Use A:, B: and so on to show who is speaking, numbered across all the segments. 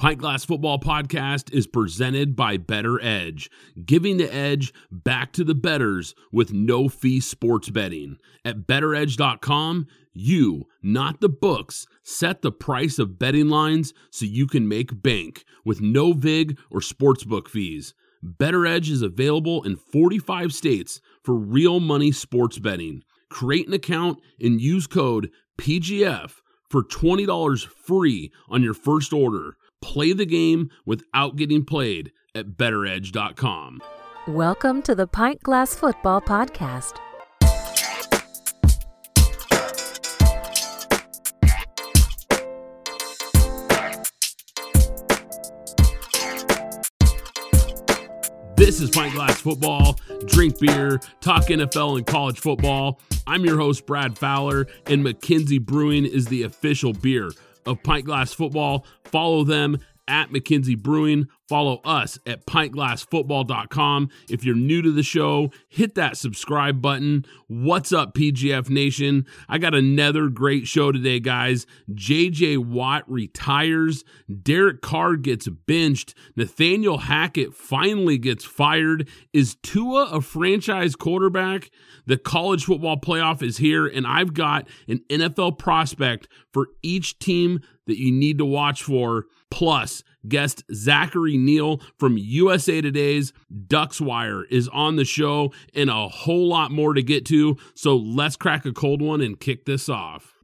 A: Pint Glass Football Podcast is presented by BettorEdge, giving the edge back to the bettors with no fee sports betting. At bettoredge.com, you, not the books, set the price of betting lines so you can make bank with no VIG or sportsbook fees. Better Edge is available in 45 states for real money sports betting. Create an account and use code PGF for $20 free on your first order. Play the game without getting played at bettoredge.com.
B: Welcome to the Pint Glass Football Podcast.
A: This is Pint Glass Football. Drink beer, talk NFL and college football. I'm your host, Brad Fowler, and McKenzie Brewing is the official beer of Pint Glass Football. Follow them at McKenzie Brewing. Follow us at pintglassfootball.com. If you're new to the show, hit that subscribe button. What's up, PGF Nation? I got another great show today, guys. JJ Watt retires. Derek Carr gets benched. Nathaniel Hackett finally gets fired. Is Tua a franchise quarterback? The college football playoff is here, and I've got an NFL prospect for each team that you need to watch for. Plus, guest Zachary Neal from USA Today's Ducks Wire is on the show, and a whole lot more to get to. So let's crack a cold one and kick this off.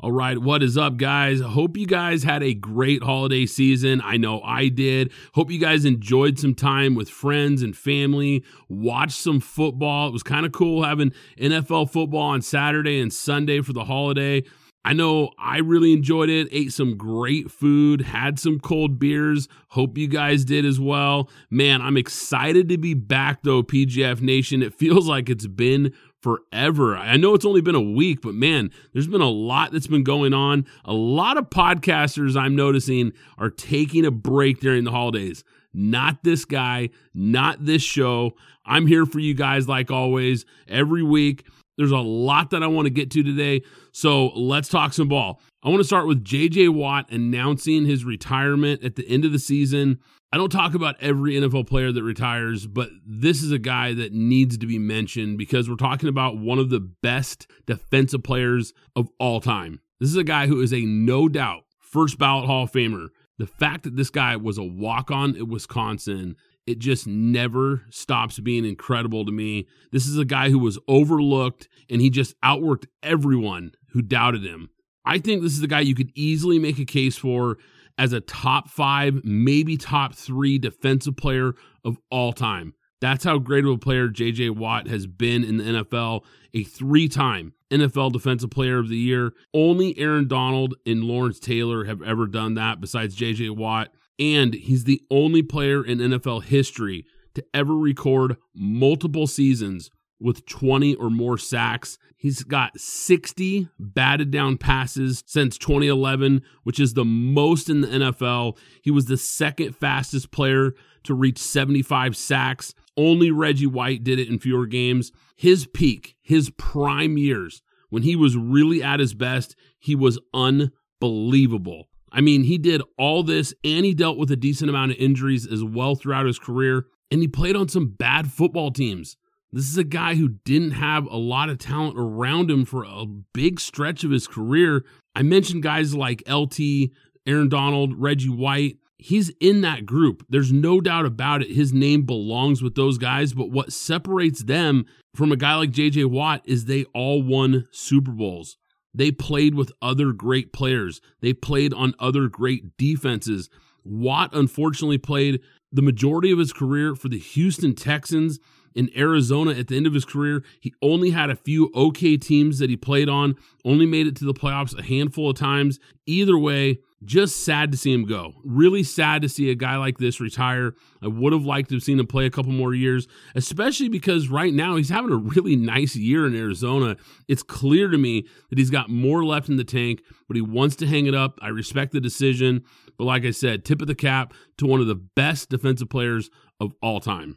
A: All right, what is up, guys? Hope you guys had a great holiday season. I know I did. Hope you guys enjoyed some time with friends and family, watched some football. It was kind of cool having NFL football on Saturday and Sunday for the holiday. I know I really enjoyed it, ate some great food, had some cold beers. Hope you guys did as well. Man, I'm excited to be back though, PGF Nation. It feels like it's been forever. I know it's only been a week, but man, there's been a lot that's been going on. A lot of podcasters I'm noticing are taking a break during the holidays. Not this guy, not this show. I'm here for you guys like always, every week. There's a lot that I want to get to today. So let's talk some ball. I want to start with JJ Watt announcing his retirement at the end of the season. I don't talk about every NFL player that retires, but this is a guy that needs to be mentioned because we're talking about one of the best defensive players of all time. This is a guy who is a no doubt first ballot Hall of Famer. The fact that this guy was a walk on at Wisconsin it just never stops being incredible to me. This is a guy who was overlooked and he just outworked everyone who doubted him. I think this is the guy you could easily make a case for as a top five, maybe top three defensive player of all time. That's how great of a player JJ Watt has been in the NFL, a three time NFL Defensive Player of the Year. Only Aaron Donald and Lawrence Taylor have ever done that besides JJ Watt and he's the only player in NFL history to ever record multiple seasons with 20 or more sacks. He's got 60 batted down passes since 2011, which is the most in the NFL. He was the second fastest player to reach 75 sacks. Only Reggie White did it in fewer games. His peak, his prime years, when he was really at his best, he was unbelievable. I mean, he did all this and he dealt with a decent amount of injuries as well throughout his career, and he played on some bad football teams. This is a guy who didn't have a lot of talent around him for a big stretch of his career. I mentioned guys like LT, Aaron Donald, Reggie White. He's in that group. There's no doubt about it. His name belongs with those guys, but what separates them from a guy like JJ Watt is they all won Super Bowls. They played with other great players. They played on other great defenses. Watt unfortunately played the majority of his career for the Houston Texans in Arizona at the end of his career. He only had a few okay teams that he played on, only made it to the playoffs a handful of times. Either way, just sad to see him go. Really sad to see a guy like this retire. I would have liked to have seen him play a couple more years, especially because right now he's having a really nice year in Arizona. It's clear to me that he's got more left in the tank, but he wants to hang it up. I respect the decision. But like I said, tip of the cap to one of the best defensive players of all time.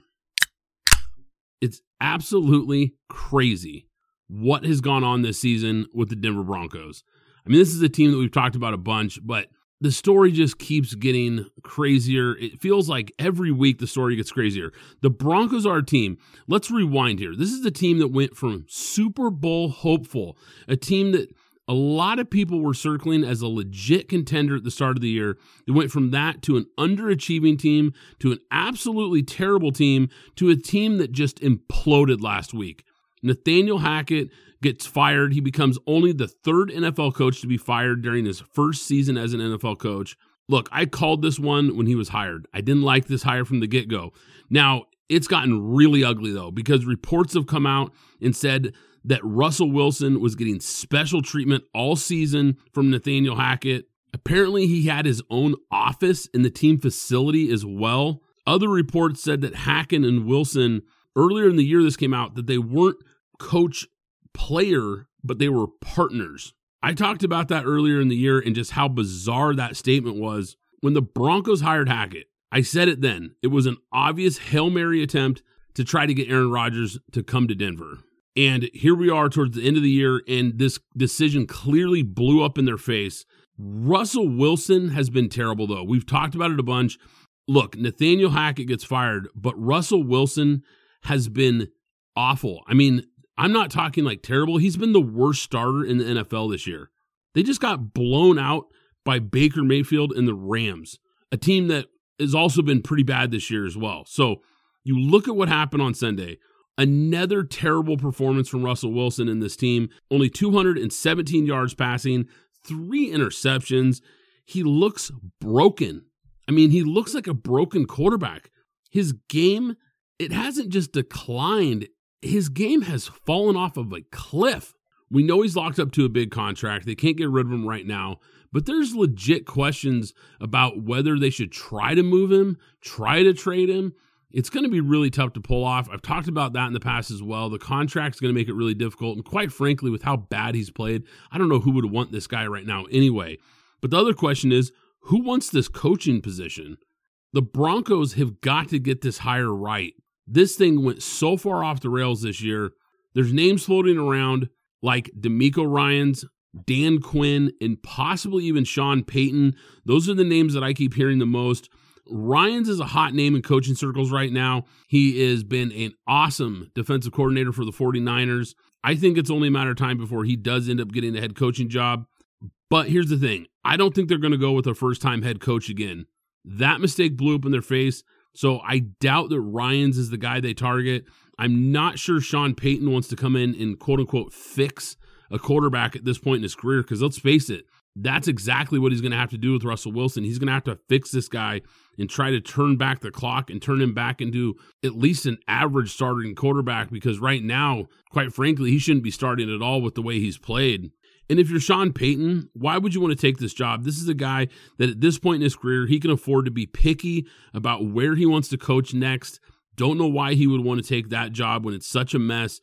A: It's absolutely crazy what has gone on this season with the Denver Broncos. I mean, this is a team that we've talked about a bunch, but the story just keeps getting crazier. It feels like every week the story gets crazier. The Broncos are a team. Let's rewind here. This is the team that went from Super Bowl hopeful, a team that a lot of people were circling as a legit contender at the start of the year. It went from that to an underachieving team to an absolutely terrible team to a team that just imploded last week. Nathaniel Hackett gets fired. He becomes only the third NFL coach to be fired during his first season as an NFL coach. Look, I called this one when he was hired. I didn't like this hire from the get go. Now, it's gotten really ugly though, because reports have come out and said that Russell Wilson was getting special treatment all season from Nathaniel Hackett. Apparently, he had his own office in the team facility as well. Other reports said that Hackett and Wilson, earlier in the year this came out, that they weren't coach player, but they were partners. I talked about that earlier in the year and just how bizarre that statement was. When the Broncos hired Hackett, I said it then. It was an obvious Hail Mary attempt to try to get Aaron Rodgers to come to Denver. And here we are towards the end of the year, and this decision clearly blew up in their face. Russell Wilson has been terrible, though. We've talked about it a bunch. Look, Nathaniel Hackett gets fired, but Russell Wilson has been awful. I mean, I'm not talking like terrible. He's been the worst starter in the NFL this year. They just got blown out by Baker Mayfield and the Rams, a team that has also been pretty bad this year as well. So you look at what happened on Sunday. Another terrible performance from Russell Wilson in this team. Only 217 yards passing, three interceptions. He looks broken. I mean, he looks like a broken quarterback. His game, it hasn't just declined, his game has fallen off of a cliff. We know he's locked up to a big contract. They can't get rid of him right now, but there's legit questions about whether they should try to move him, try to trade him. It's going to be really tough to pull off. I've talked about that in the past as well. The contract's going to make it really difficult. And quite frankly, with how bad he's played, I don't know who would want this guy right now anyway. But the other question is who wants this coaching position? The Broncos have got to get this hire right. This thing went so far off the rails this year. There's names floating around like DeMeco Ryans, Dan Quinn, and possibly even Sean Payton. Those are the names that I keep hearing the most. Ryans is a hot name in coaching circles right now. He has been an awesome defensive coordinator for the 49ers. I think it's only a matter of time before he does end up getting a head coaching job. But here's the thing I don't think they're going to go with a first time head coach again. That mistake blew up in their face. So I doubt that Ryans is the guy they target. I'm not sure Sean Payton wants to come in and quote unquote fix a quarterback at this point in his career because let's face it, that's exactly what he's going to have to do with Russell Wilson. He's going to have to fix this guy and try to turn back the clock and turn him back into at least an average starting quarterback because right now, quite frankly, he shouldn't be starting at all with the way he's played. And if you're Sean Payton, why would you want to take this job? This is a guy that at this point in his career, he can afford to be picky about where he wants to coach next. Don't know why he would want to take that job when it's such a mess.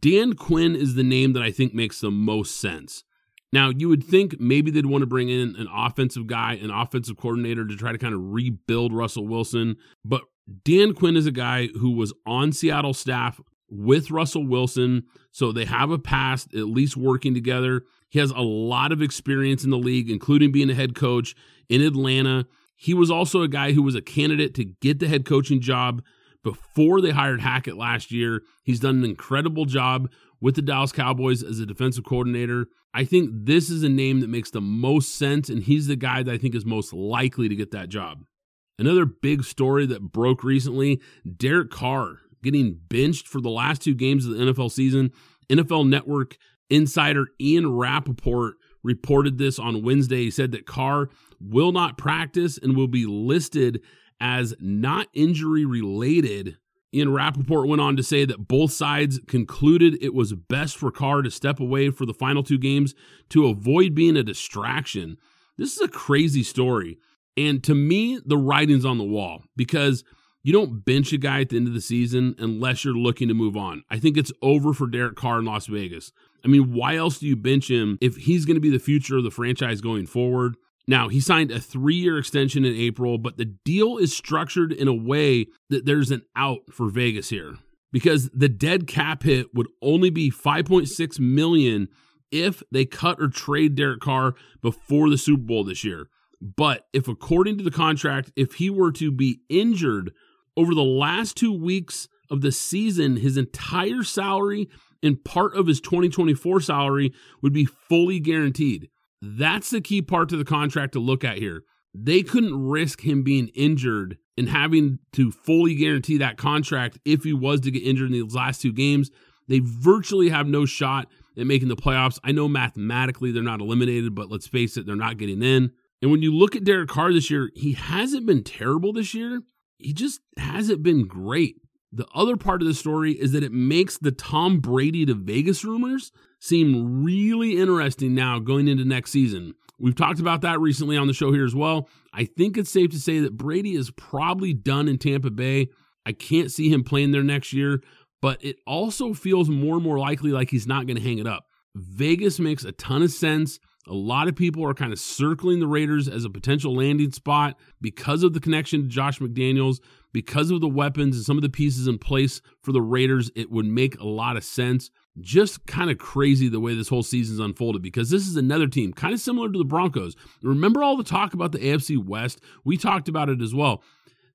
A: Dan Quinn is the name that I think makes the most sense. Now, you would think maybe they'd want to bring in an offensive guy, an offensive coordinator to try to kind of rebuild Russell Wilson. But Dan Quinn is a guy who was on Seattle staff with Russell Wilson. So they have a past, at least working together. He has a lot of experience in the league, including being a head coach in Atlanta. He was also a guy who was a candidate to get the head coaching job before they hired Hackett last year. He's done an incredible job with the Dallas Cowboys as a defensive coordinator. I think this is a name that makes the most sense, and he's the guy that I think is most likely to get that job. Another big story that broke recently Derek Carr getting benched for the last two games of the NFL season. NFL Network insider Ian Rapoport reported this on Wednesday. He said that Carr will not practice and will be listed as not injury related. Ian Rapoport went on to say that both sides concluded it was best for Carr to step away for the final two games to avoid being a distraction. This is a crazy story. And to me, the writing's on the wall because you don't bench a guy at the end of the season unless you're looking to move on. I think it's over for Derek Carr in Las Vegas. I mean, why else do you bench him if he's going to be the future of the franchise going forward? Now, he signed a three year extension in April, but the deal is structured in a way that there's an out for Vegas here because the dead cap hit would only be 5.6 million if they cut or trade Derek Carr before the Super Bowl this year. But if, according to the contract, if he were to be injured over the last two weeks of the season, his entire salary and part of his 2024 salary would be fully guaranteed. That's the key part to the contract to look at here. They couldn't risk him being injured and having to fully guarantee that contract if he was to get injured in these last two games. They virtually have no shot at making the playoffs. I know mathematically they're not eliminated, but let's face it, they're not getting in. And when you look at Derek Carr this year, he hasn't been terrible this year. He just hasn't been great. The other part of the story is that it makes the Tom Brady to Vegas rumors seem really interesting now going into next season. We've talked about that recently on the show here as well. I think it's safe to say that Brady is probably done in Tampa Bay. I can't see him playing there next year, but it also feels more and more likely like he's not going to hang it up. Vegas makes a ton of sense. A lot of people are kind of circling the Raiders as a potential landing spot because of the connection to Josh McDaniels, because of the weapons and some of the pieces in place for the Raiders. It would make a lot of sense. Just kind of crazy the way this whole season's unfolded because this is another team kind of similar to the Broncos. Remember all the talk about the AFC West? We talked about it as well.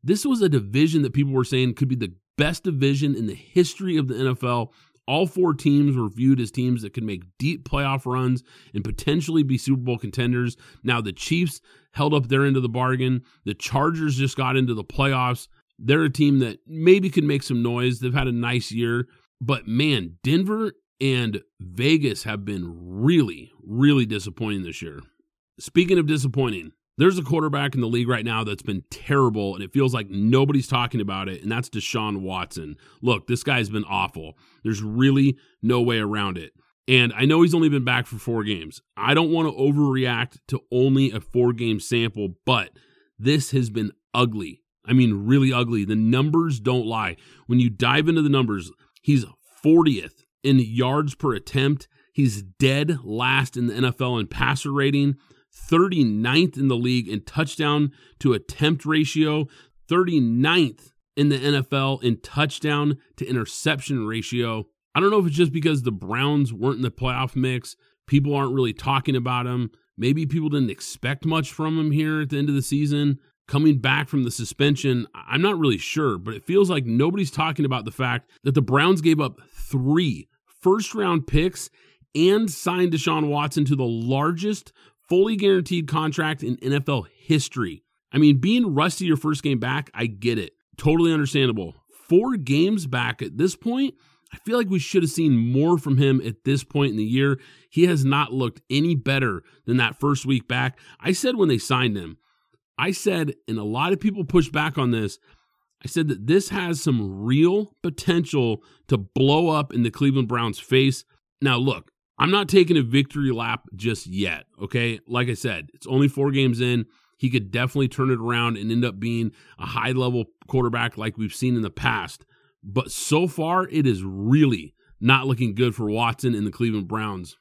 A: This was a division that people were saying could be the best division in the history of the NFL all four teams were viewed as teams that could make deep playoff runs and potentially be Super Bowl contenders. Now, the Chiefs held up their end of the bargain. The Chargers just got into the playoffs. They're a team that maybe could make some noise. They've had a nice year. But man, Denver and Vegas have been really, really disappointing this year. Speaking of disappointing, there's a quarterback in the league right now that's been terrible, and it feels like nobody's talking about it, and that's Deshaun Watson. Look, this guy's been awful. There's really no way around it. And I know he's only been back for four games. I don't want to overreact to only a four game sample, but this has been ugly. I mean, really ugly. The numbers don't lie. When you dive into the numbers, he's 40th in yards per attempt. He's dead last in the NFL in passer rating. 39th in the league in touchdown to attempt ratio, 39th in the NFL in touchdown to interception ratio. I don't know if it's just because the Browns weren't in the playoff mix, people aren't really talking about him. Maybe people didn't expect much from him here at the end of the season. Coming back from the suspension, I'm not really sure, but it feels like nobody's talking about the fact that the Browns gave up three first round picks and signed Deshaun Watson to the largest fully guaranteed contract in NFL history. I mean, being rusty your first game back, I get it. Totally understandable. Four games back at this point, I feel like we should have seen more from him at this point in the year. He has not looked any better than that first week back. I said when they signed him, I said, and a lot of people pushed back on this, I said that this has some real potential to blow up in the Cleveland Browns' face. Now, look, I'm not taking a victory lap just yet. Okay. Like I said, it's only four games in. He could definitely turn it around and end up being a high level quarterback like we've seen in the past. But so far, it is really not looking good for Watson and the Cleveland Browns.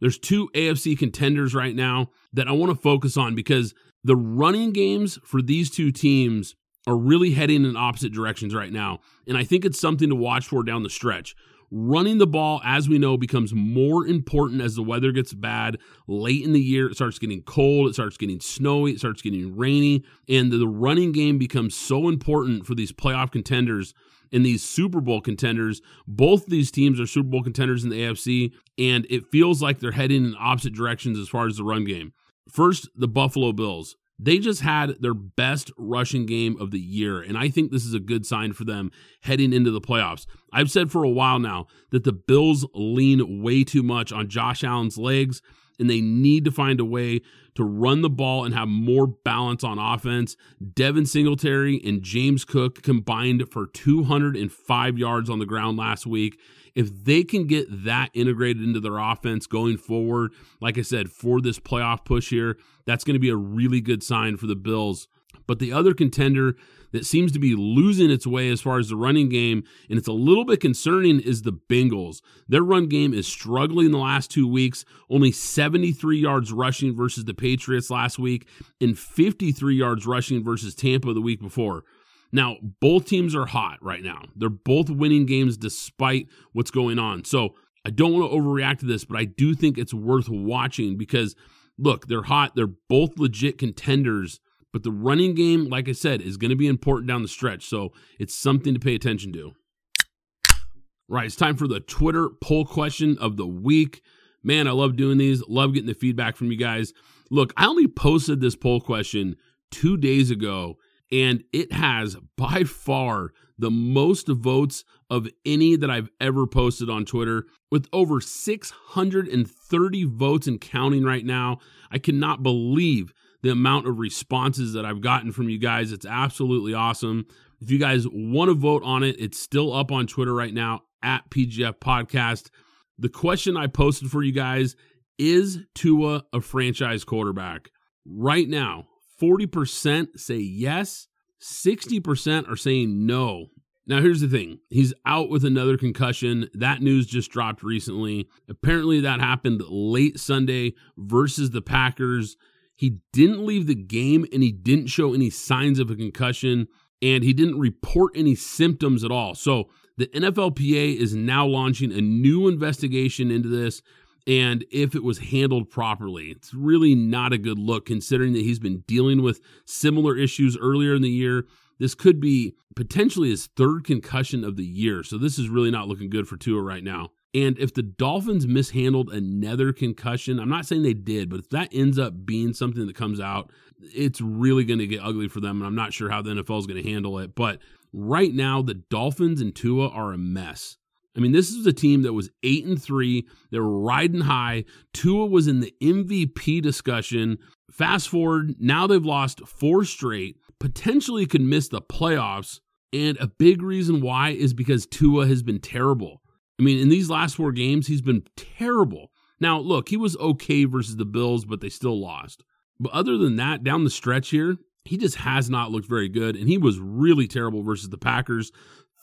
A: There's two AFC contenders right now that I want to focus on because the running games for these two teams are really heading in opposite directions right now. And I think it's something to watch for down the stretch running the ball, as we know, becomes more important as the weather gets bad late in the year. It starts getting cold, it starts getting snowy, it starts getting rainy, and the running game becomes so important for these playoff contenders and these Super Bowl contenders. Both these teams are Super Bowl contenders in the AFC, and it feels like they're heading in opposite directions as far as the run game. First, the Buffalo Bills. They just had their best rushing game of the year, and I think this is a good sign for them heading into the playoffs. I've said for a while now that the Bills lean way too much on Josh Allen's legs, and they need to find a way to run the ball and have more balance on offense. Devin Singletary and James Cook combined for 205 yards on the ground last week if they can get that integrated into their offense going forward, like I said, for this playoff push here, that's going to be a really good sign for the Bills. But the other contender that seems to be losing its way as far as the running game, and it's a little bit concerning, is the Bengals. Their run game is struggling the last two weeks, only 73 yards rushing versus the Patriots last week, and 53 yards rushing versus Tampa the week before. Now, both teams are hot right now. They're both winning games despite what's going on. So I don't want to overreact to this, but I do think it's worth watching because look, they're hot. They're both legit contenders, but the running game, like I said, is going to be important down the stretch. So it's something to pay attention to. Right, it's time for the Twitter poll question of the week. Man, I love doing these. Love getting the feedback from you guys. Look, I only posted this poll question two days ago, and it has by far the most votes of any that I've ever posted on Twitter with over 630 votes and counting right now. I cannot believe the amount of responses that I've gotten from you guys. It's absolutely awesome. If you guys want to vote on it, it's still up on Twitter right now at PGF Podcast. The question I posted for you guys is Tua a franchise quarterback? Right now, 40% say yes, 60% are saying no. Now, here's the thing he's out with another concussion. That news just dropped recently. Apparently, that happened late Sunday versus the Packers. He didn't leave the game and he didn't show any signs of a concussion and he didn't report any symptoms at all. So, the NFLPA is now launching a new investigation into this and if it was handled properly. It's really not a good look considering that he's been dealing with similar issues earlier in the year. This could be potentially his third concussion of the year. So this is really not looking good for Tua right now. And if the Dolphins mishandled another concussion, I'm not saying they did, but if that ends up being something that comes out, it's really going to get ugly for them. And I'm not sure how the NFL is going to handle it. But right now, the Dolphins and Tua are a mess. I mean, this is a team that was eight and three. They were riding high. Tua was in the MVP discussion. Fast forward, now they've lost four straight, potentially could miss the playoffs. And a big reason why is because Tua has been terrible. I mean, in these last four games, he's been terrible. Now, look, he was okay versus the Bills, but they still lost. But other than that, down the stretch here, he just has not looked very good. And he was really terrible versus the Packers.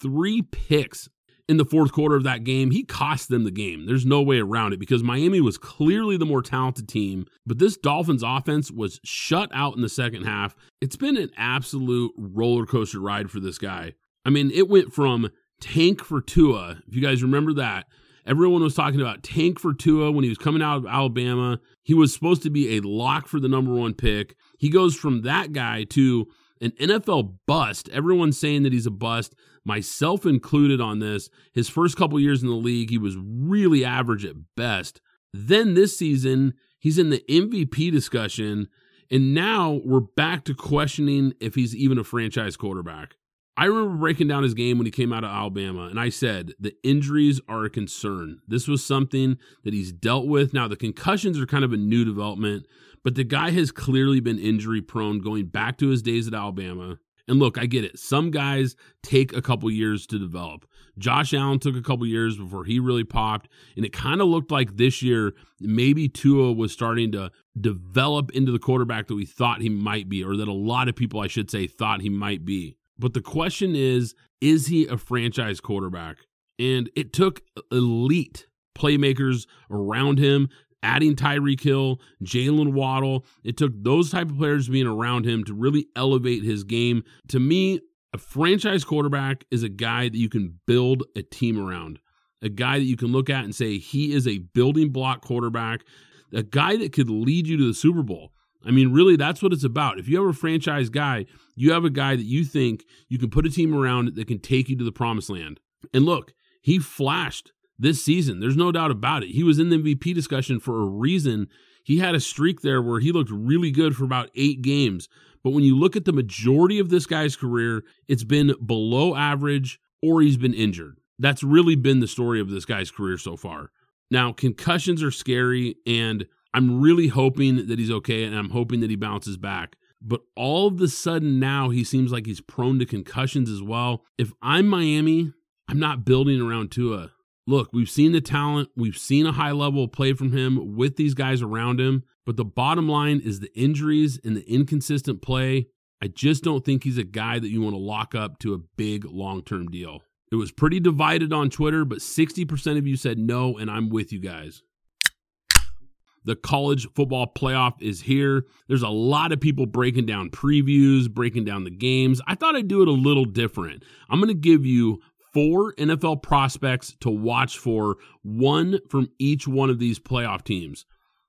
A: Three picks in the fourth quarter of that game, he cost them the game. There's no way around it because Miami was clearly the more talented team, but this Dolphins offense was shut out in the second half. It's been an absolute roller coaster ride for this guy. I mean, it went from tank for Tua, if you guys remember that. Everyone was talking about tank for Tua when he was coming out of Alabama. He was supposed to be a lock for the number one pick. He goes from that guy to an NFL bust. Everyone's saying that he's a bust myself included on this. His first couple years in the league, he was really average at best. Then this season, he's in the MVP discussion, and now we're back to questioning if he's even a franchise quarterback. I remember breaking down his game when he came out of Alabama, and I said the injuries are a concern. This was something that he's dealt with. Now, the concussions are kind of a new development, but the guy has clearly been injury prone going back to his days at Alabama. And look, I get it. Some guys take a couple years to develop. Josh Allen took a couple years before he really popped. And it kind of looked like this year, maybe Tua was starting to develop into the quarterback that we thought he might be, or that a lot of people, I should say, thought he might be. But the question is, is he a franchise quarterback? And it took elite playmakers around him adding Tyreek Hill, Jaylen Waddle. It took those type of players being around him to really elevate his game. To me, a franchise quarterback is a guy that you can build a team around, a guy that you can look at and say he is a building block quarterback, a guy that could lead you to the Super Bowl. I mean, really, that's what it's about. If you have a franchise guy, you have a guy that you think you can put a team around that can take you to the promised land. And look, he flashed this season. There's no doubt about it. He was in the MVP discussion for a reason. He had a streak there where he looked really good for about eight games. But when you look at the majority of this guy's career, it's been below average or he's been injured. That's really been the story of this guy's career so far. Now, concussions are scary, and I'm really hoping that he's okay, and I'm hoping that he bounces back. But all of the sudden now, he seems like he's prone to concussions as well. If I'm Miami, I'm not building around Tua look, we've seen the talent, we've seen a high level of play from him with these guys around him, but the bottom line is the injuries and the inconsistent play. I just don't think he's a guy that you want to lock up to a big long term deal. It was pretty divided on Twitter, but 60% of you said no, and I'm with you guys. The college football playoff is here. There's a lot of people breaking down previews, breaking down the games. I thought I'd do it a little different. I'm going to give you four NFL prospects to watch for, one from each one of these playoff teams.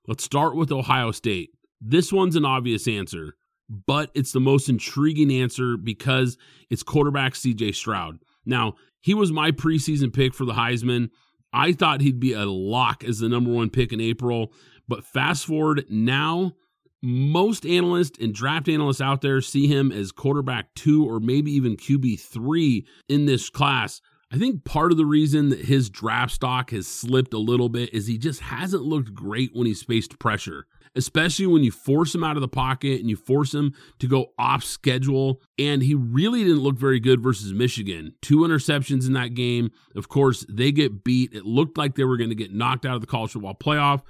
A: Let's start with Ohio State. This one's an obvious answer, but it's the most intriguing answer because it's quarterback CJ Stroud. Now, he was my preseason pick for the Heisman. I thought he'd be a lock as the number one pick in April, but fast forward now, most analysts and draft analysts out there see him as quarterback two or maybe even QB three in this class. I think part of the reason that his draft stock has slipped a little bit is he just hasn't looked great when he's faced pressure especially when you force him out of the pocket and you force him to go off schedule. And he really didn't look very good versus Michigan. Two interceptions in that game. Of course, they get beat. It looked like they were going to get knocked out of the college football playoff.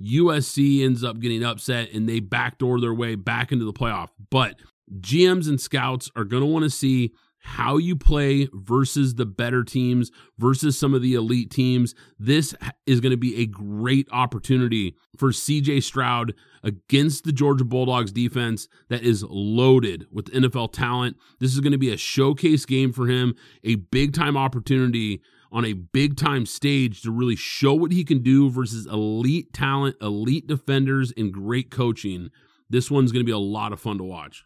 A: USC ends up getting upset and they backdoor their way back into the playoff. But GMs and scouts are going to want to see how you play versus the better teams versus some of the elite teams. This is going to be a great opportunity for CJ Stroud against the Georgia Bulldogs defense that is loaded with NFL talent. This is going to be a showcase game for him, a big time opportunity on a big time stage to really show what he can do versus elite talent, elite defenders, and great coaching. This one's going to be a lot of fun to watch.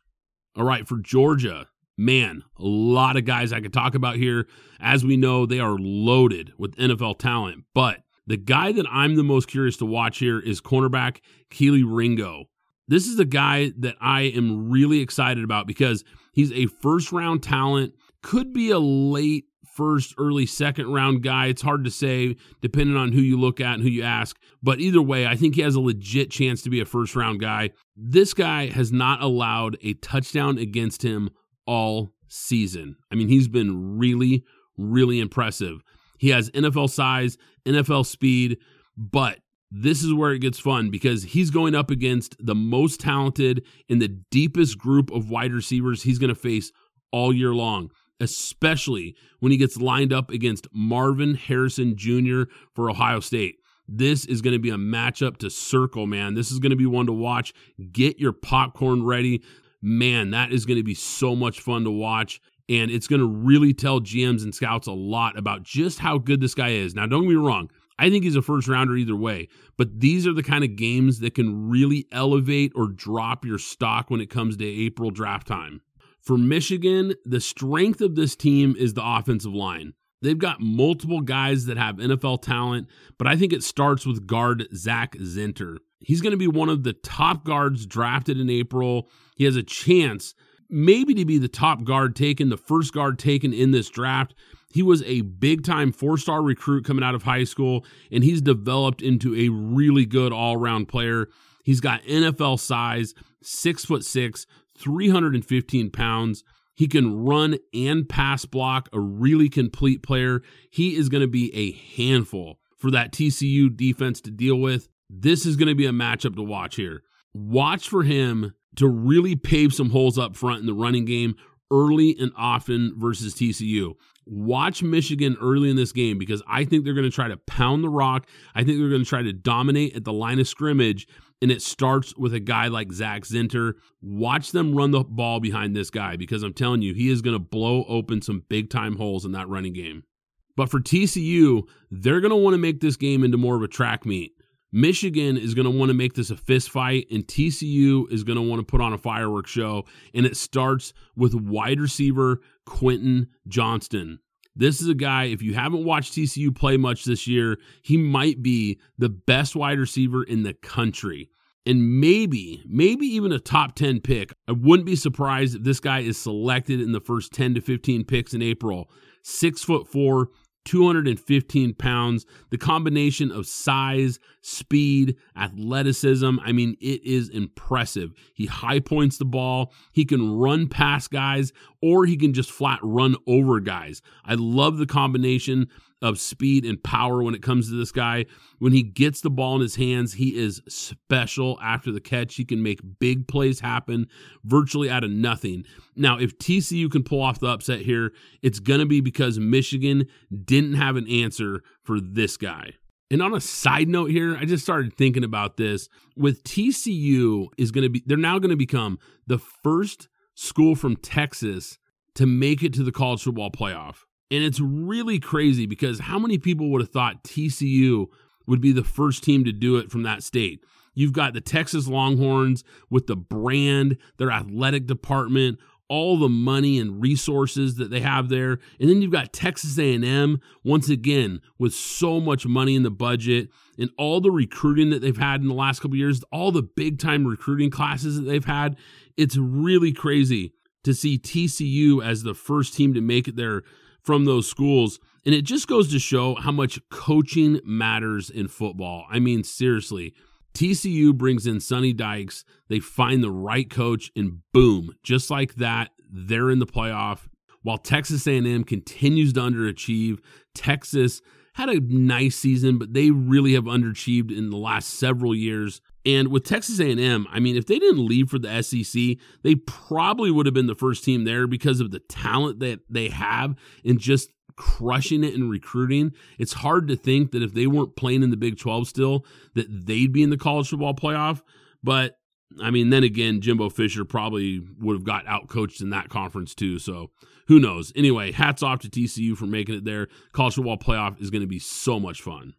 A: All right, for Georgia, man, a lot of guys I could talk about here. As we know, they are loaded with NFL talent. But the guy that I'm the most curious to watch here is cornerback Kelee Ringo. This is a guy that I am really excited about because he's a first round talent, could be a late first, early second round guy. It's hard to say depending on who you look at and who you ask. But either way, I think he has a legit chance to be a first round guy. This guy has not allowed a touchdown against him all season. I mean, he's been really, really impressive. He has NFL size, NFL speed, but this is where it gets fun because he's going up against the most talented in the deepest group of wide receivers he's going to face all year long, especially when he gets lined up against Marvin Harrison Jr. for Ohio State. This is going to be a matchup to circle, man. This is going to be one to watch. Get your popcorn ready man, that is going to be so much fun to watch. And it's going to really tell GMs and scouts a lot about just how good this guy is. Now, don't get me wrong. I think he's a first rounder either way, but these are the kind of games that can really elevate or drop your stock when it comes to April draft time. For Michigan, the strength of this team is the offensive line. They've got multiple guys that have NFL talent, but I think it starts with guard Zak Zinter. He's going to be one of the top guards drafted in April. He has a chance maybe to be the top guard taken, the first guard taken in this draft. He was a big time four star recruit coming out of high school, and he's developed into a really good all around player. He's got NFL size, six foot six, 315 pounds. He can run and pass block, a really complete player. He is going to be a handful for that TCU defense to deal with. This is going to be a matchup to watch here. Watch for him to really pave some holes up front in the running game early and often versus TCU. Watch Michigan early in this game because I think they're going to try to pound the rock. I think they're going to try to dominate at the line of scrimmage. And it starts with a guy like Zak Zinter. Watch them run the ball behind this guy because I'm telling you, he is going to blow open some big time holes in that running game. But for TCU, they're going to want to make this game into more of a track meet. Michigan is going to want to make this a fist fight, and TCU is going to want to put on a fireworks show. And it starts with wide receiver Quentin Johnston. This is a guy, if you haven't watched TCU play much this year, he might be the best wide receiver in the country. And maybe, maybe even a top 10 pick. I wouldn't be surprised if this guy is selected in the first 10 to 15 picks in April. Six foot four, 215 pounds. The combination of size, speed, athleticism, I mean, it is impressive. He high points the ball. He can run past guys or he can just flat run over guys. I love the combination of speed and power when it comes to this guy. When he gets the ball in his hands, he is special after the catch. He can make big plays happen virtually out of nothing. Now, if TCU can pull off the upset here, it's going to be because Michigan didn't have an answer for this guy. And on a side note here, I just started thinking about this. With TCU is going to be they're now going to become the first school from Texas to make it to the college football playoff. And it's really crazy because how many people would have thought TCU would be the first team to do it from that state? You've got the Texas Longhorns with the brand, their athletic department, all the money and resources that they have there. And then you've got Texas A&M once again with so much money in the budget and all the recruiting that they've had in the last couple years, all the big time recruiting classes that they've had. It's really crazy to see TCU as the first team to make it there from those schools. And it just goes to show how much coaching matters in football. I mean, seriously, TCU brings in Sonny Dykes. They find the right coach, and boom, just like that, they're in the playoff. While Texas A&M continues to underachieve, Texas had a nice season, but they really have underachieved in the last several years. And with Texas A&M, I mean, if they didn't leave for the SEC, they probably would have been the first team there because of the talent that they have and just crushing it in recruiting. It's hard to think that if they weren't playing in the Big 12 still, that they'd be in the college football playoff. But I mean, then again, Jimbo Fisher probably would have got outcoached in that conference too. So who knows? Anyway, hats off to TCU for making it there. College football playoff is going to be so much fun.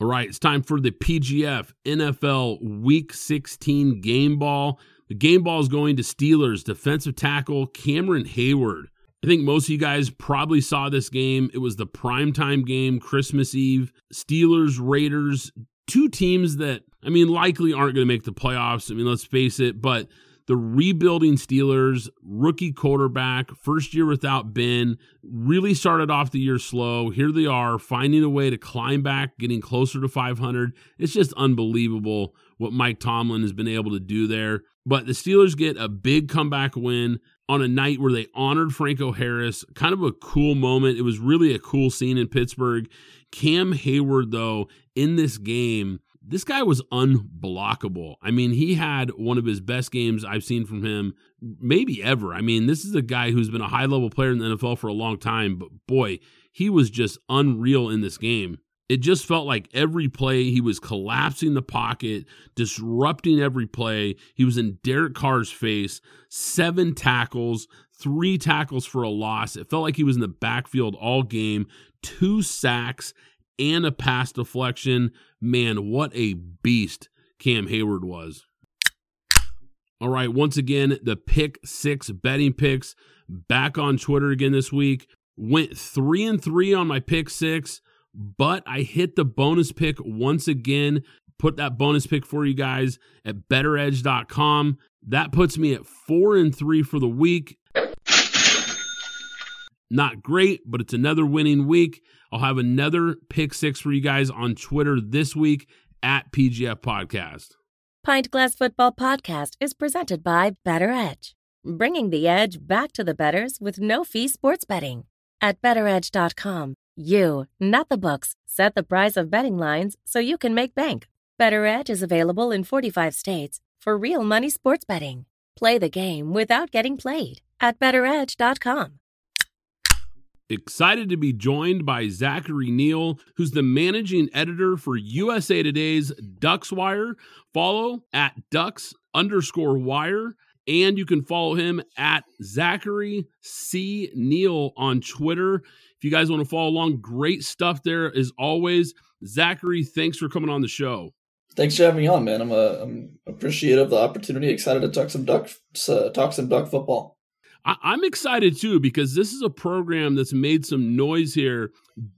A: All right, it's time for the PGF NFL Week 16 game ball. The game ball is going to Steelers defensive tackle Cameron Heyward. I think most of you guys probably saw this game. It was the primetime game, Christmas Eve. Steelers, Raiders, two teams that, I mean, likely aren't going to make the playoffs. I mean, let's face it, but the rebuilding Steelers, rookie quarterback, first year without Ben, really started off the year slow. Here they are, finding a way to climb back, getting closer to 500. It's just unbelievable what Mike Tomlin has been able to do there. But the Steelers get a big comeback win on a night where they honored Franco Harris. Kind of a cool moment. It was really a cool scene in Pittsburgh. Cam Heyward, though, in this game, this guy was unblockable. I mean, he had one of his best games I've seen from him, maybe ever. I mean, this is a guy who's been a high level player in the NFL for a long time, but boy, he was just unreal in this game. It just felt like every play he was collapsing the pocket, disrupting every play. He was in Derek Carr's face, seven tackles, three tackles for a loss. It felt like he was in the backfield all game, two sacks, and a pass deflection. Man, what a beast Cam Heyward was. All right, once again, the pick six betting picks back on Twitter again this week. Went three and three on my pick six, but I hit the bonus pick once again. Put that bonus pick for you guys at bettoredge.com. That puts me at four and three for the week. Not great, but it's another winning week. I'll have another pick six for you guys on Twitter this week at PGF Podcast.
B: Pint Glass Football Podcast is presented by BettorEdge, bringing the edge back to the bettors with no fee sports betting. At bettoredge.com, you, not the books, set the price of betting lines so you can make bank. BettorEdge is available in 45 states for real money sports betting. Play the game without getting played at bettoredge.com.
A: Excited to be joined by Zachary Neal, who's the managing editor for USA Today's Ducks Wire. Follow at Ducks underscore wire. And you can follow him at Zachary C. Neal on Twitter. If you guys want to follow along, great stuff there as always. Zachary, thanks for coming on the show.
C: Thanks for having me on, man. I'm, uh, appreciative of the opportunity. Excited to talk some duck, uh, talk some duck football.
A: I- am excited too because this is a program that's made some noise here.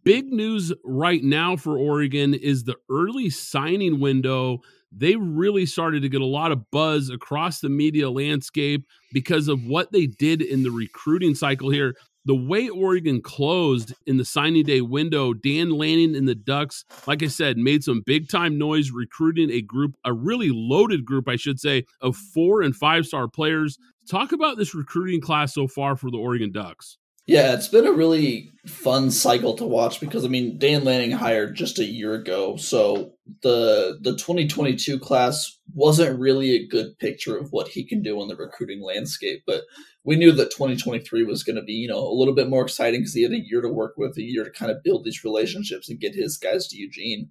A: Big news right now for Oregon is the early signing window. They really started to get a lot of buzz across the media landscape because of what they did in the recruiting cycle here. The way Oregon closed in the signing day window, Dan Lanning and the Ducks, like I said, made some big time noise recruiting a group, a really loaded group, I should say, of four and five star players. Talk about this recruiting class so far for the Oregon Ducks.
C: Yeah, it's been a really fun cycle to watch because I mean Dan Lanning hired just a year ago, so the the 2022 class wasn't really a good picture of what he can do on the recruiting landscape, but we knew that 2023 was going to be, you know, a little bit more exciting because he had a year to work with, a year to kind of build these relationships and get his guys to Eugene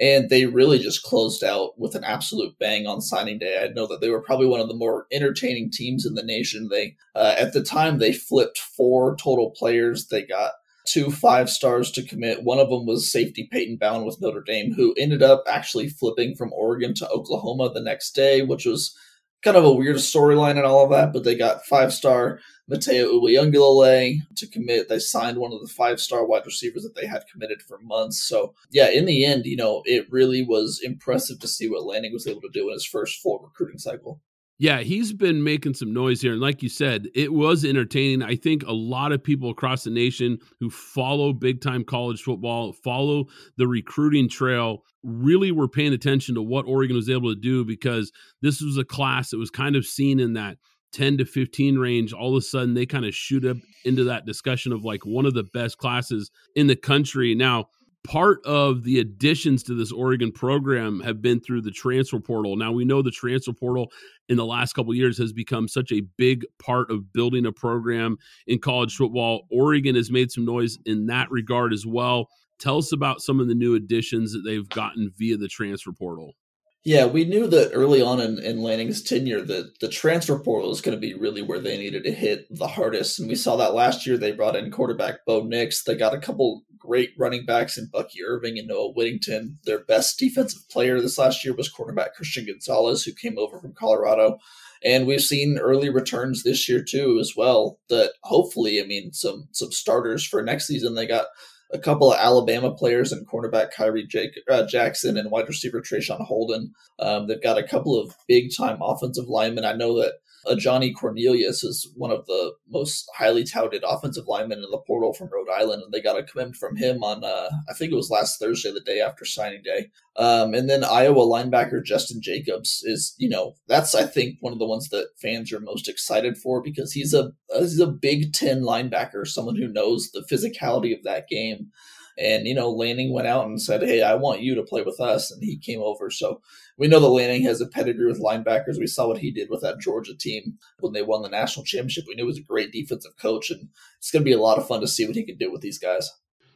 C: and they really just closed out with an absolute bang on signing day. I know that they were probably one of the more entertaining teams in the nation. They uh, at the time they flipped four total players. They got two five stars to commit. One of them was safety Peyton Bowen with Notre Dame, who ended up actually flipping from Oregon to Oklahoma the next day, which was kind of a weird storyline and all of that. But they got five star Matayo Uiagalelei to commit. They signed one of the five star wide receivers that they had committed for months. So, yeah, in the end, you know, it really was impressive to see what Lanning was able to do in his first full recruiting cycle.
A: Yeah, he's been making some noise here. And like you said, it was entertaining. I think a lot of people across the nation who follow big time college football, follow the recruiting trail, really were paying attention to what Oregon was able to do because this was a class that was kind of seen in that 10 to 15 range. All of a sudden, they kind of shoot up into that discussion of like one of the best classes in the country. Now, part of the additions to this Oregon program have been through the transfer portal. Now we know the transfer portal in the last couple years has become such a big part of building a program in college football. Oregon has made some noise in that regard as well. Tell us about some of the new additions that they've gotten via the transfer portal.
C: Yeah, we knew that early on in, in Lanning's tenure that the transfer portal was going to be really where they needed to hit the hardest. And we saw that last year. They brought in quarterback Bo Nix. They got a couple great running backs in Bucky Irving and Noah Whittington. Their best defensive player this last year was quarterback Christian Gonzalez, who came over from Colorado. And we've seen early returns this year too, as well. That hopefully, I mean, some some starters for next season. They got a couple of Alabama players and cornerback Khyree Jake, uh, Jackson and wide receiver Traeshon Holden. Um, they've got a couple of big time offensive linemen. I know that uh, Ajani Cornelius is one of the most highly touted offensive linemen in the portal from Rhode Island, and they got a commitment from him on uh, I think it was last Thursday, the day after signing day. Um, and then Iowa linebacker Jestin Jacobs is, you know, that's I think one of the ones that fans are most excited for because he's a he's a Big Ten linebacker, someone who knows the physicality of that game. And, you know, Lanning went out and said, Hey, I want you to play with us. And he came over. So we know that Lanning has a pedigree with linebackers. We saw what he did with that Georgia team when they won the national championship. We knew he was a great defensive coach. And it's going to be a lot of fun to see what he can do with these guys.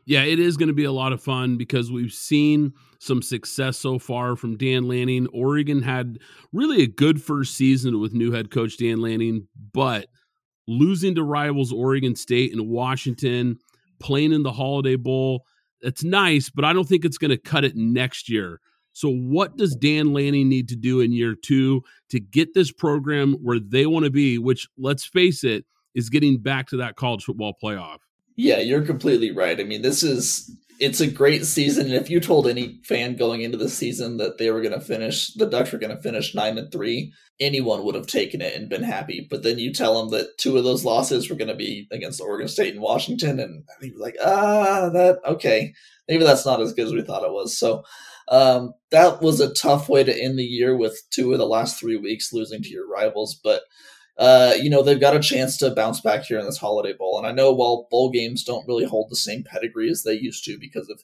A: Yeah, it is going to be a lot of fun because we've seen some success so far from Dan Lanning. Oregon had really a good first season with new head coach Dan Lanning, but losing to rivals Oregon State and Washington playing in the Holiday Bowl. It's nice, but I don't think it's going to cut it next year. So, what does Dan Lanning need to do in year two to get this program where they want to be, which, let's face it, is getting back to that college football playoff?
C: Yeah, you're completely right. I mean, this is it's a great season. And if you told any fan going into the season that they were going to finish, the Ducks were going to finish nine and three, anyone would have taken it and been happy. But then you tell them that two of those losses were going to be against Oregon State and Washington, and he was like, ah, that okay, maybe that's not as good as we thought it was. So um, that was a tough way to end the year with two of the last three weeks losing to your rivals, but uh, you know, they've got a chance to bounce back here in this Holiday Bowl. And I know while bowl games don't really hold the same pedigree as they used to because of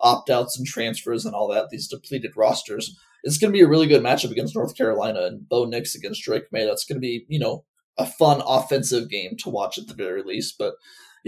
C: opt outs and transfers and all that, these depleted rosters, it's going to be a really good matchup against North Carolina and Bo Nix against Drake Maye. That's going to be, you know, a fun offensive game to watch at the very least. But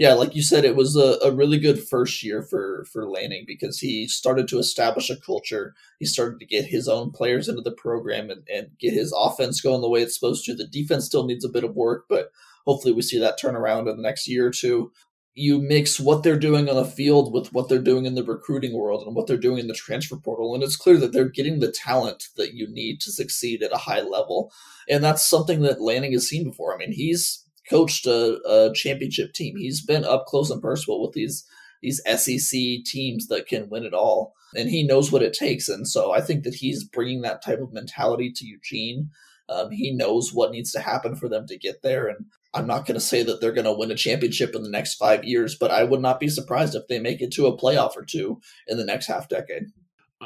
C: yeah, like you said, it was a, a really good first year for for Lanning because he started to establish a culture. He started to get his own players into the program and, and get his offense going the way it's supposed to. The defense still needs a bit of work, but hopefully we see that turnaround in the next year or two. You mix what they're doing on the field with what they're doing in the recruiting world and what they're doing in the transfer portal, and it's clear that they're getting the talent that you need to succeed at a high level. And that's something that Lanning has seen before. I mean, he's coached a, a championship team. He's been up close and personal with these these SEC teams that can win it all, and he knows what it takes. And so I think that he's bringing that type of mentality to Eugene. Um, he knows what needs to happen for them to get there, and I'm not going to say that they're going to win a championship in the next five years, but I would not be surprised if they make it to a playoff or two in the next half decade.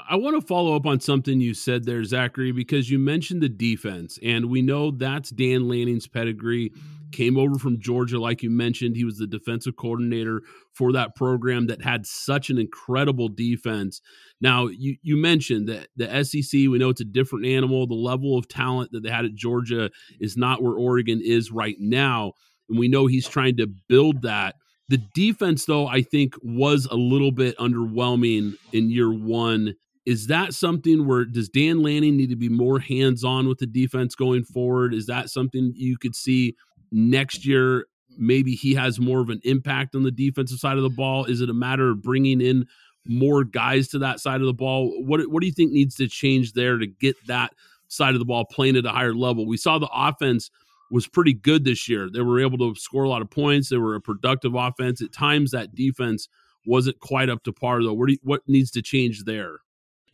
A: I want to follow up on something you said there, Zachary, because you mentioned the defense, and we know that's Dan Lanning's pedigree. Came over from Georgia, like you mentioned. He was the defensive coordinator for that program that had such an incredible defense. Now, you, you mentioned that the SEC, we know it's a different animal. The level of talent that they had at Georgia is not where Oregon is right now. And we know he's trying to build that. The defense, though, I think was a little bit underwhelming in year one is that something where does Dan Lanning need to be more hands on with the defense going forward? Is that something you could see next year maybe he has more of an impact on the defensive side of the ball? Is it a matter of bringing in more guys to that side of the ball? What what do you think needs to change there to get that side of the ball playing at a higher level? We saw the offense was pretty good this year. They were able to score a lot of points. They were a productive offense. At times, that defense wasn't quite up to par, though. What, you, what needs to change there?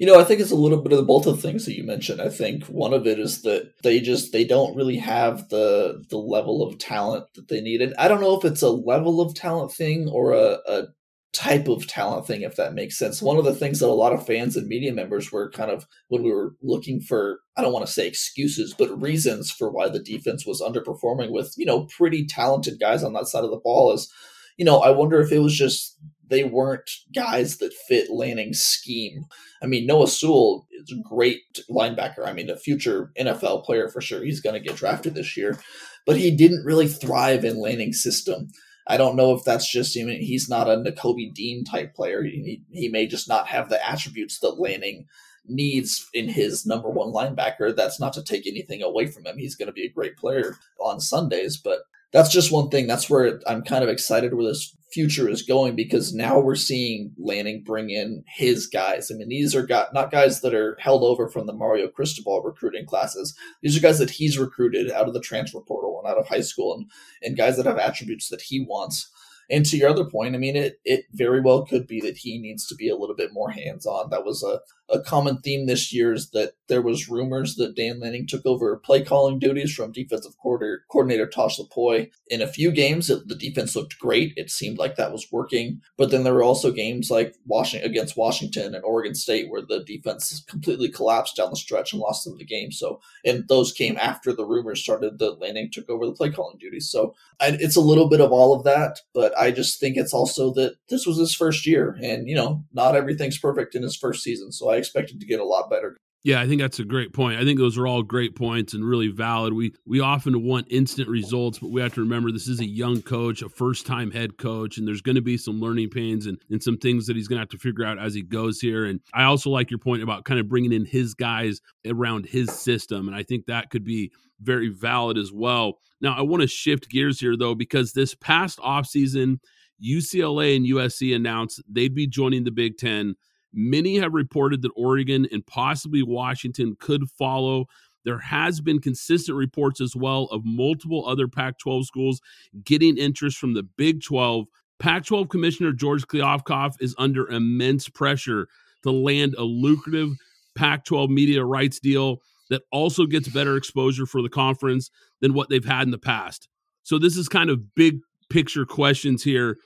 C: You know, I think it's a little bit of both of the things that you mentioned. I think one of it is that they just they don't really have the the level of talent that they need. And I don't know if it's a level of talent thing or a, a type of talent thing, if that makes sense. One of the things that a lot of fans and media members were kind of when we were looking for, I don't want to say excuses, but reasons for why the defense was underperforming with, you know, pretty talented guys on that side of the ball is, you know, I wonder if it was just they weren't guys that fit Lanning's scheme. I mean, Noah Sewell is a great linebacker. I mean, a future NFL player for sure. He's going to get drafted this year, but he didn't really thrive in Lanning's system. I don't know if that's just mean, he's not a Nakobe Dean type player. He, he may just not have the attributes that Lanning needs in his number one linebacker. That's not to take anything away from him. He's going to be a great player on Sundays, but that's just one thing. That's where I'm kind of excited where this future is going because now we're seeing Lanning bring in his guys. I mean, these are got not guys that are held over from the Mario Cristobal recruiting classes. These are guys that he's recruited out of the transfer portal and out of high school and, and guys that have attributes that he wants. And to your other point, I mean, it, it very well could be that he needs to be a little bit more hands on. That was a, a common theme this year is that there was rumors that Dan Lanning took over play calling duties from defensive coordinator, coordinator Tosh Lupoi. In a few games, it, the defense looked great. It seemed like that was working. But then there were also games like Washington against Washington and Oregon State where the defense completely collapsed down the stretch and lost them the game. So, and those came after the rumors started that Lanning took over the play calling duties. So I, it's a little bit of all of that, but I just think it's also that this was his first year and, you know, not everything's perfect in his first season. So I expected to get a lot better.
A: Yeah, I think that's a great point. I think those are all great points and really valid. We we often want instant results, but we have to remember this is a young coach, a first time head coach, and there's going to be some learning pains and, and some things that he's going to have to figure out as he goes here. And I also like your point about kind of bringing in his guys around his system, and I think that could be very valid as well. Now, I want to shift gears here though because this past offseason, UCLA and USC announced they'd be joining the Big 10 Many have reported that Oregon and possibly Washington could follow. There has been consistent reports as well of multiple other Pac 12 schools getting interest from the Big 12. Pac 12 Commissioner George Kliavkoff is under immense pressure to land a lucrative Pac 12 media rights deal that also gets better exposure for the conference than what they've had in the past. So, this is kind of big picture questions here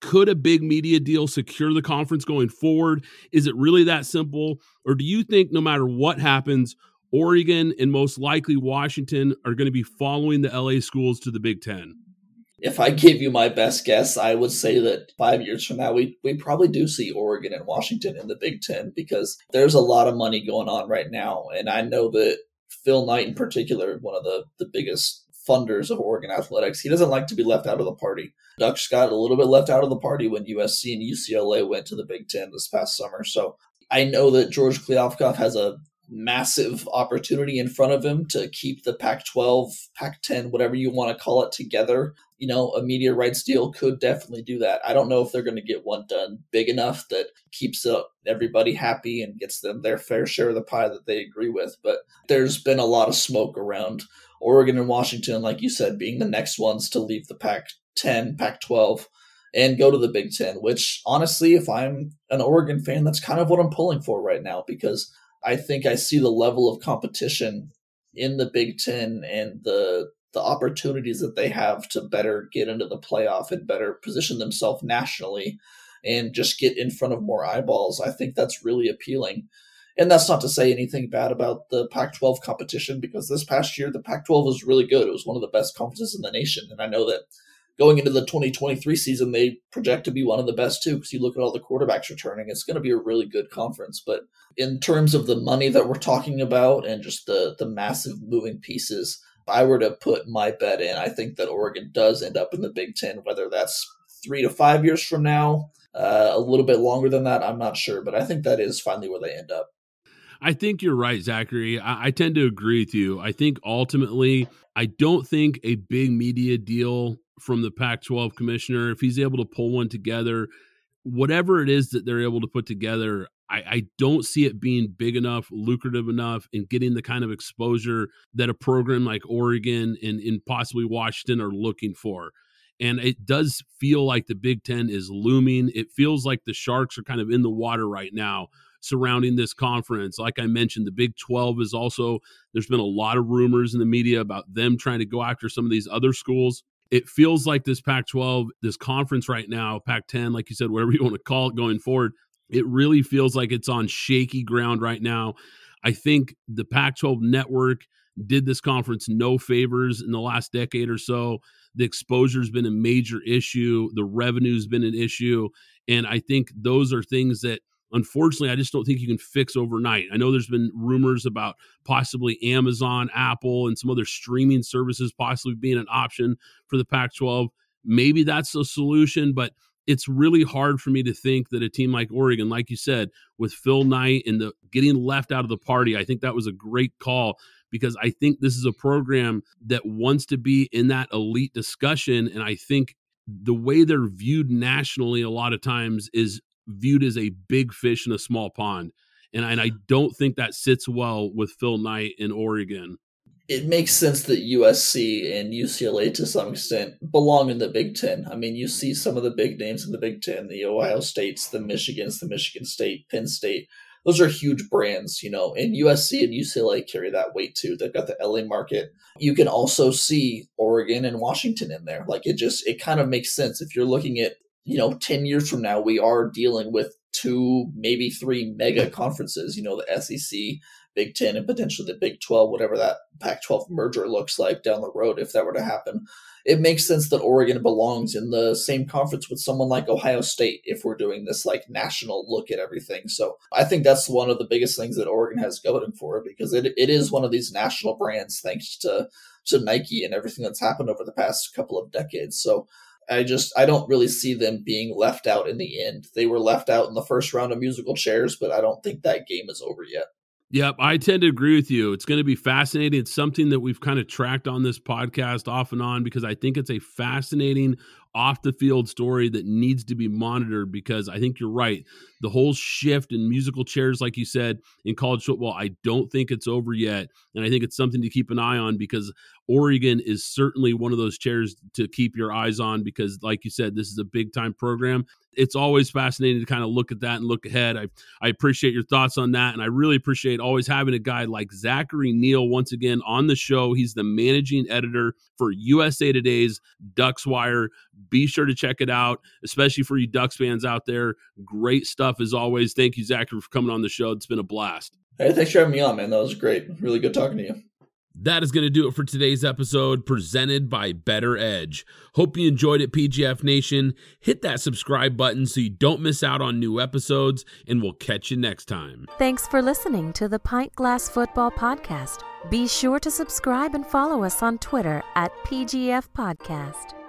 A: could a big media deal secure the conference going forward? Is it really that simple? Or do you think no matter what happens, Oregon and most likely Washington are going to be following the LA schools to the Big Ten?
C: If I give you my best guess, I would say that five years from now, we, we probably do see Oregon and Washington in the Big Ten because there's a lot of money going on right now. And I know that Phil Knight, in particular, one of the, the biggest funders of Oregon athletics. He doesn't like to be left out of the party. Ducks got a little bit left out of the party when USC and UCLA went to the Big Ten this past summer. So I know that George Kliavkoff has a massive opportunity in front of him to keep the Pac 12, Pac 10, whatever you want to call it, together. You know, a media rights deal could definitely do that. I don't know if they're going to get one done big enough that keeps everybody happy and gets them their fair share of the pie that they agree with, but there's been a lot of smoke around Oregon and Washington, like you said, being the next ones to leave the Pac 10, Pac 12, and go to the Big Ten, which honestly, if I'm an Oregon fan, that's kind of what I'm pulling for right now because I think I see the level of competition in the Big Ten and the the opportunities that they have to better get into the playoff and better position themselves nationally and just get in front of more eyeballs. I think that's really appealing. And that's not to say anything bad about the Pac 12 competition because this past year, the Pac 12 was really good. It was one of the best conferences in the nation. And I know that going into the 2023 season, they project to be one of the best too because you look at all the quarterbacks returning. It's going to be a really good conference. But in terms of the money that we're talking about and just the, the massive moving pieces, if I were to put my bet in, I think that Oregon does end up in the Big Ten, whether that's three to five years from now, uh, a little bit longer than that, I'm not sure. But I think that is finally where they end up.
A: I think you're right, Zachary. I, I, tend to agree with you. I think ultimately, I don't think a big media deal from the Pac 12 commissioner, if he's able to pull one together, whatever it is that they're able to put together, I, I, don't see it being big enough, lucrative enough, and getting the kind of exposure that a program like Oregon and, and possibly Washington are looking for. And it does feel like the Big Ten is looming. It feels like the Sharks are kind of in the water right now surrounding this conference. Like I mentioned, the Big 12 is also, there's been a lot of rumors in the media about them trying to go after some of these other schools. It feels like this Pac 12, this conference right now, Pac 10, like you said, whatever you want to call it going forward, it really feels like it's on shaky ground right now. I think the Pac 12 network did this conference no favors in the last decade or so. The exposure has been a major issue, the revenue's been an issue. And I think those are things that unfortunately I just don't think you can fix overnight. I know there's been rumors about possibly Amazon, Apple, and some other streaming services possibly being an option for the Pac 12. Maybe that's a solution, but it's really hard for me to think that a team like Oregon, like you said, with Phil Knight and the getting left out of the party, I think that was a great call because I think this is a program that wants to be in that elite discussion. And I think the way they're viewed nationally a lot of times is viewed as a big fish in a small pond. And I, and I don't think that sits well with Phil Knight in Oregon
C: it makes sense that USC and UCLA to some extent belong in the Big Ten. I mean, you see some of the big names in the Big Ten, the Ohio States, the Michigans, the Michigan State, Penn State. Those are huge brands, you know, and USC and UCLA carry that weight too. They've got the LA market. You can also see Oregon and Washington in there. Like it just, it kind of makes sense. If you're looking at, you know, 10 years from now, we are dealing with two, maybe three mega conferences, you know, the SEC, Big Ten and potentially the Big 12, whatever that Pac 12 merger looks like down the road, if that were to happen, it makes sense that Oregon belongs in the same conference with someone like Ohio State if we're doing this like national look at everything. So I think that's one of the biggest things that Oregon has going for it because it, it is one of these national brands thanks to, to Nike and everything that's happened over the past couple of decades. So I just I don't really see them being left out in the end. They were left out in the first round of musical chairs, but I don't think that game is over yet.
A: Yep, I tend to agree with you. It's going to be fascinating. It's something that we've kind of tracked on this podcast off and on because I think it's a fascinating off the field story that needs to be monitored because I think you're right. The whole shift in musical chairs, like you said, in college football, I don't think it's over yet. And I think it's something to keep an eye on because Oregon is certainly one of those chairs to keep your eyes on because, like you said, this is a big time program. It's always fascinating to kind of look at that and look ahead. I, I appreciate your thoughts on that. And I really appreciate always having a guy like Zachary Neal once again on the show. He's the managing editor for USA Today's Ducks Wire. Be sure to check it out, especially for you Ducks fans out there. Great stuff as always. Thank you, Zachary, for coming on the show. It's been a blast.
C: Hey, thanks for having me on, man. That was great. Really good talking to you.
A: That is going to do it for today's episode presented by BettorEdge. Hope you enjoyed it, PGF Nation. Hit that subscribe button so you don't miss out on new episodes, and we'll catch you next time.
B: Thanks for listening to the Pint Glass Football Podcast. Be sure to subscribe and follow us on Twitter at PGF Podcast.